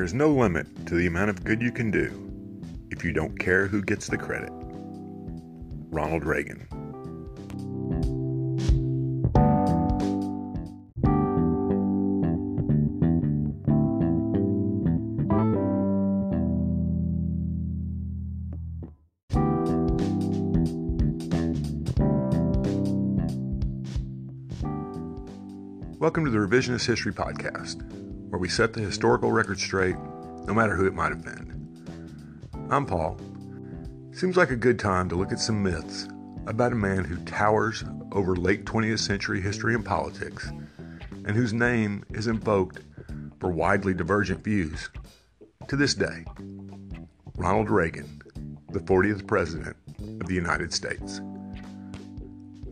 There is no limit to the amount of good you can do if you don't care who gets the credit. Ronald Reagan. Welcome to the Revisionist History Podcast, where we set the historical record straight, no matter who it might have been. I'm Paul. Seems like a good time to look at some myths about a man who towers over late 20th century history and politics, and whose name is invoked for widely divergent views to this day Ronald Reagan, the 40th President of the United States.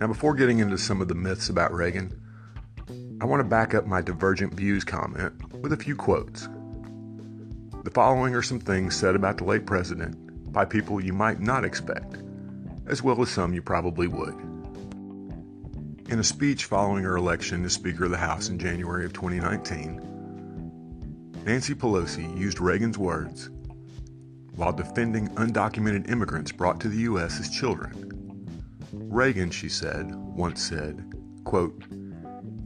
Now, before getting into some of the myths about Reagan, I want to back up my divergent views comment with a few quotes. The following are some things said about the late president by people you might not expect, as well as some you probably would. In a speech following her election as Speaker of the House in January of 2019, Nancy Pelosi used Reagan's words while defending undocumented immigrants brought to the U.S. as children. Reagan, she said, once said, quote,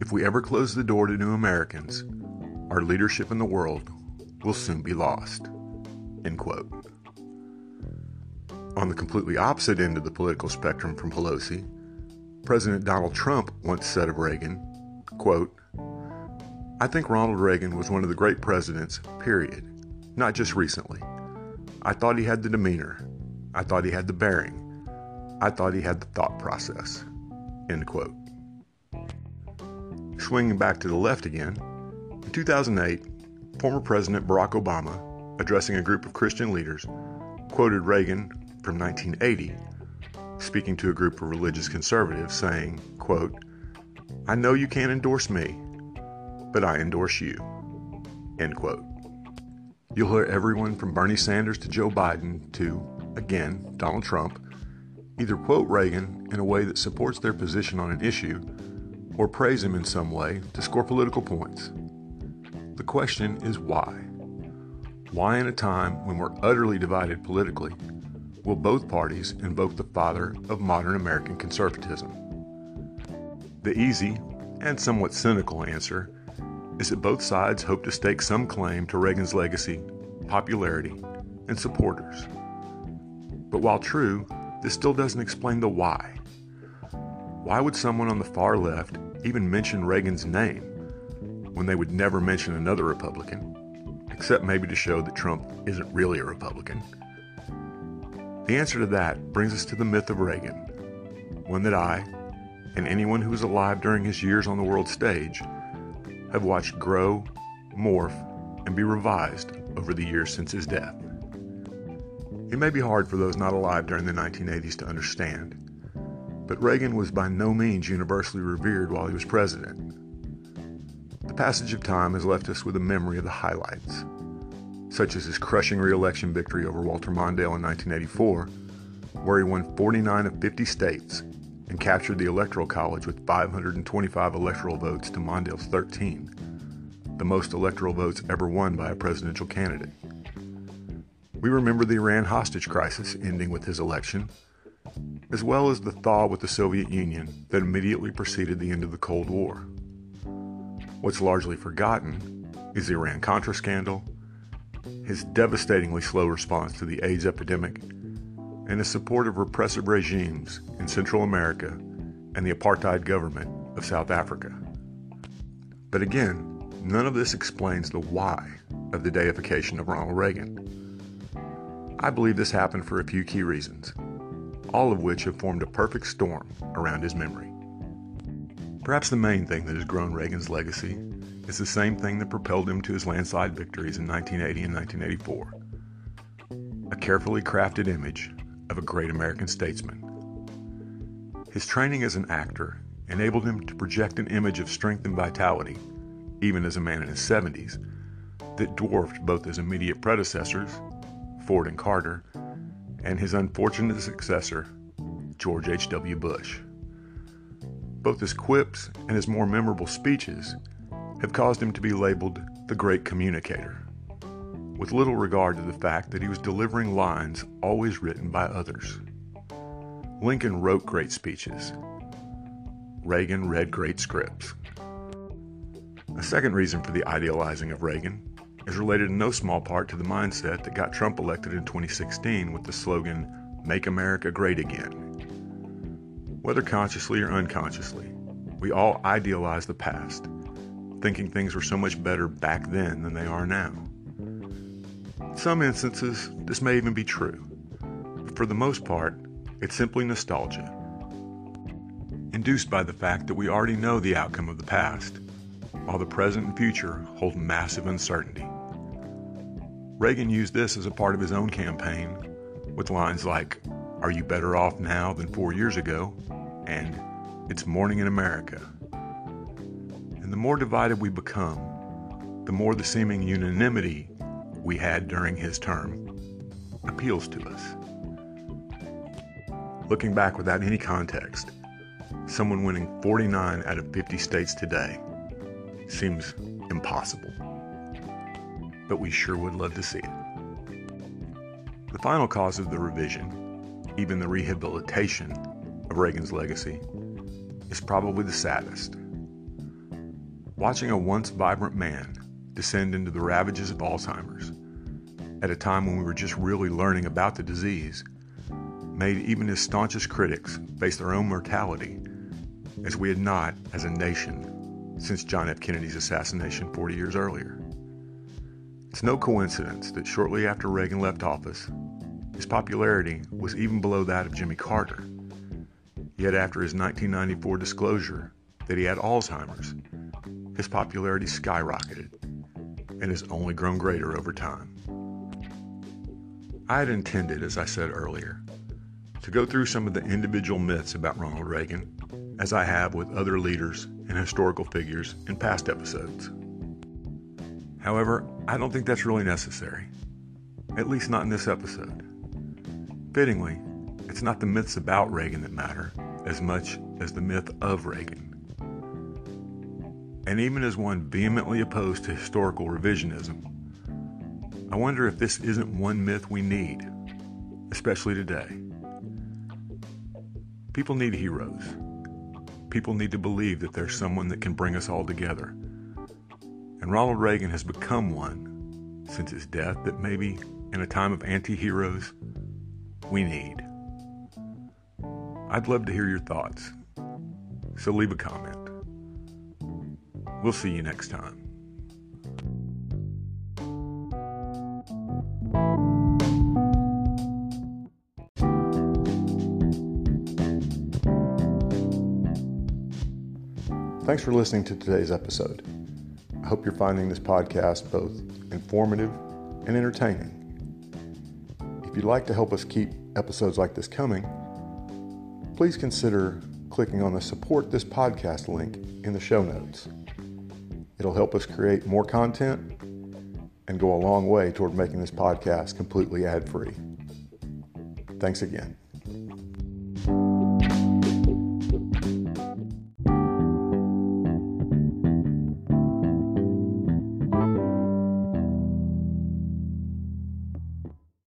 if we ever close the door to new Americans, our leadership in the world will soon be lost. End quote. On the completely opposite end of the political spectrum from Pelosi, President Donald Trump once said of Reagan, quote, I think Ronald Reagan was one of the great presidents, period, not just recently. I thought he had the demeanor. I thought he had the bearing. I thought he had the thought process. End quote. Swinging back to the left again, in 2008, former President Barack Obama, addressing a group of Christian leaders, quoted Reagan from 1980, speaking to a group of religious conservatives, saying, quote, I know you can't endorse me, but I endorse you. End quote. You'll hear everyone from Bernie Sanders to Joe Biden to, again, Donald Trump, either quote Reagan in a way that supports their position on an issue or praise him in some way to score political points. The question is why? Why, in a time when we're utterly divided politically, will both parties invoke the father of modern American conservatism? The easy and somewhat cynical answer is that both sides hope to stake some claim to Reagan's legacy, popularity, and supporters. But while true, this still doesn't explain the why. Why would someone on the far left even mention Reagan's name when they would never mention another Republican, except maybe to show that Trump isn't really a Republican? The answer to that brings us to the myth of Reagan, one that I, and anyone who was alive during his years on the world stage, have watched grow, morph, and be revised over the years since his death. It may be hard for those not alive during the 1980s to understand, but Reagan was by no means universally revered while he was president. The passage of time has left us with a memory of the highlights, such as his crushing re-election victory over Walter Mondale in 1984, where he won 49 of 50 states and captured the Electoral College with 525 electoral votes to Mondale's 13, the most electoral votes ever won by a presidential candidate. We remember the Iran hostage crisis ending with his election as well as the thaw with the Soviet Union that immediately preceded the end of the Cold War. What's largely forgotten is the Iran Contra scandal, his devastatingly slow response to the AIDS epidemic, and his support of repressive regimes in Central America and the apartheid government of South Africa. But again, none of this explains the why of the deification of Ronald Reagan. I believe this happened for a few key reasons all of which have formed a perfect storm around his memory. Perhaps the main thing that has grown Reagan's legacy is the same thing that propelled him to his landslide victories in 1980 and 1984 a carefully crafted image of a great American statesman. His training as an actor enabled him to project an image of strength and vitality, even as a man in his 70s, that dwarfed both his immediate predecessors, Ford and Carter, and his unfortunate successor, George H.W. Bush. Both his quips and his more memorable speeches have caused him to be labeled the great communicator. with little regard to the fact that he was delivering lines always written by others. Lincoln wrote great speeches. Reagan read great scripts. A second reason for the idealizing of Reagan is related in no small part to the mindset that got Trump elected in 2016 with the slogan, Make America Great Again. Whether consciously or unconsciously, we all idealize the past, thinking things were so much better back then than they are now. In some instances, this may even be true, but for the most part, it's simply nostalgia, induced by the fact that we already know the outcome of the past, while the present and future hold massive uncertainty. Reagan used this as a part of his own campaign with lines like, Are you better off now than four years ago? and It's morning in America. And the more divided we become, the more the seeming unanimity we had during his term appeals to us. Looking back without any context, someone winning 49 out of 50 states today seems impossible but we sure would love to see it. The final cause of the revision, even the rehabilitation of Reagan's legacy, is probably the saddest. Watching a once vibrant man descend into the ravages of Alzheimer's at a time when we were just really learning about the disease made even his staunchest critics face their own mortality, as we had not as a nation since John F. Kennedy's assassination 40 years earlier. It's no coincidence that shortly after Reagan left office, his popularity was even below that of Jimmy Carter. Yet after his 1994 disclosure that he had Alzheimer's, his popularity skyrocketed and has only grown greater over time. I had intended, as I said earlier, to go through some of the individual myths about Ronald Reagan, as I have with other leaders and historical figures in past episodes. However, I don't think that's really necessary, at least not in this episode. Fittingly, it's not the myths about Reagan that matter as much as the myth of Reagan. And even as one vehemently opposed to historical revisionism, I wonder if this isn't one myth we need, especially today. People need heroes. People need to believe that there's someone that can bring us all together and Ronald Reagan has become one since his death that maybe in a time of anti heroes, we need. I'd love to hear your thoughts, so leave a comment. We'll see you next time. Thanks for listening to today's episode. Hope you're finding this podcast both informative and entertaining. If you'd like to help us keep episodes like this coming, please consider clicking on the support this podcast link in the show notes. It'll help us create more content and go a long way toward making this podcast completely ad free. Thanks again.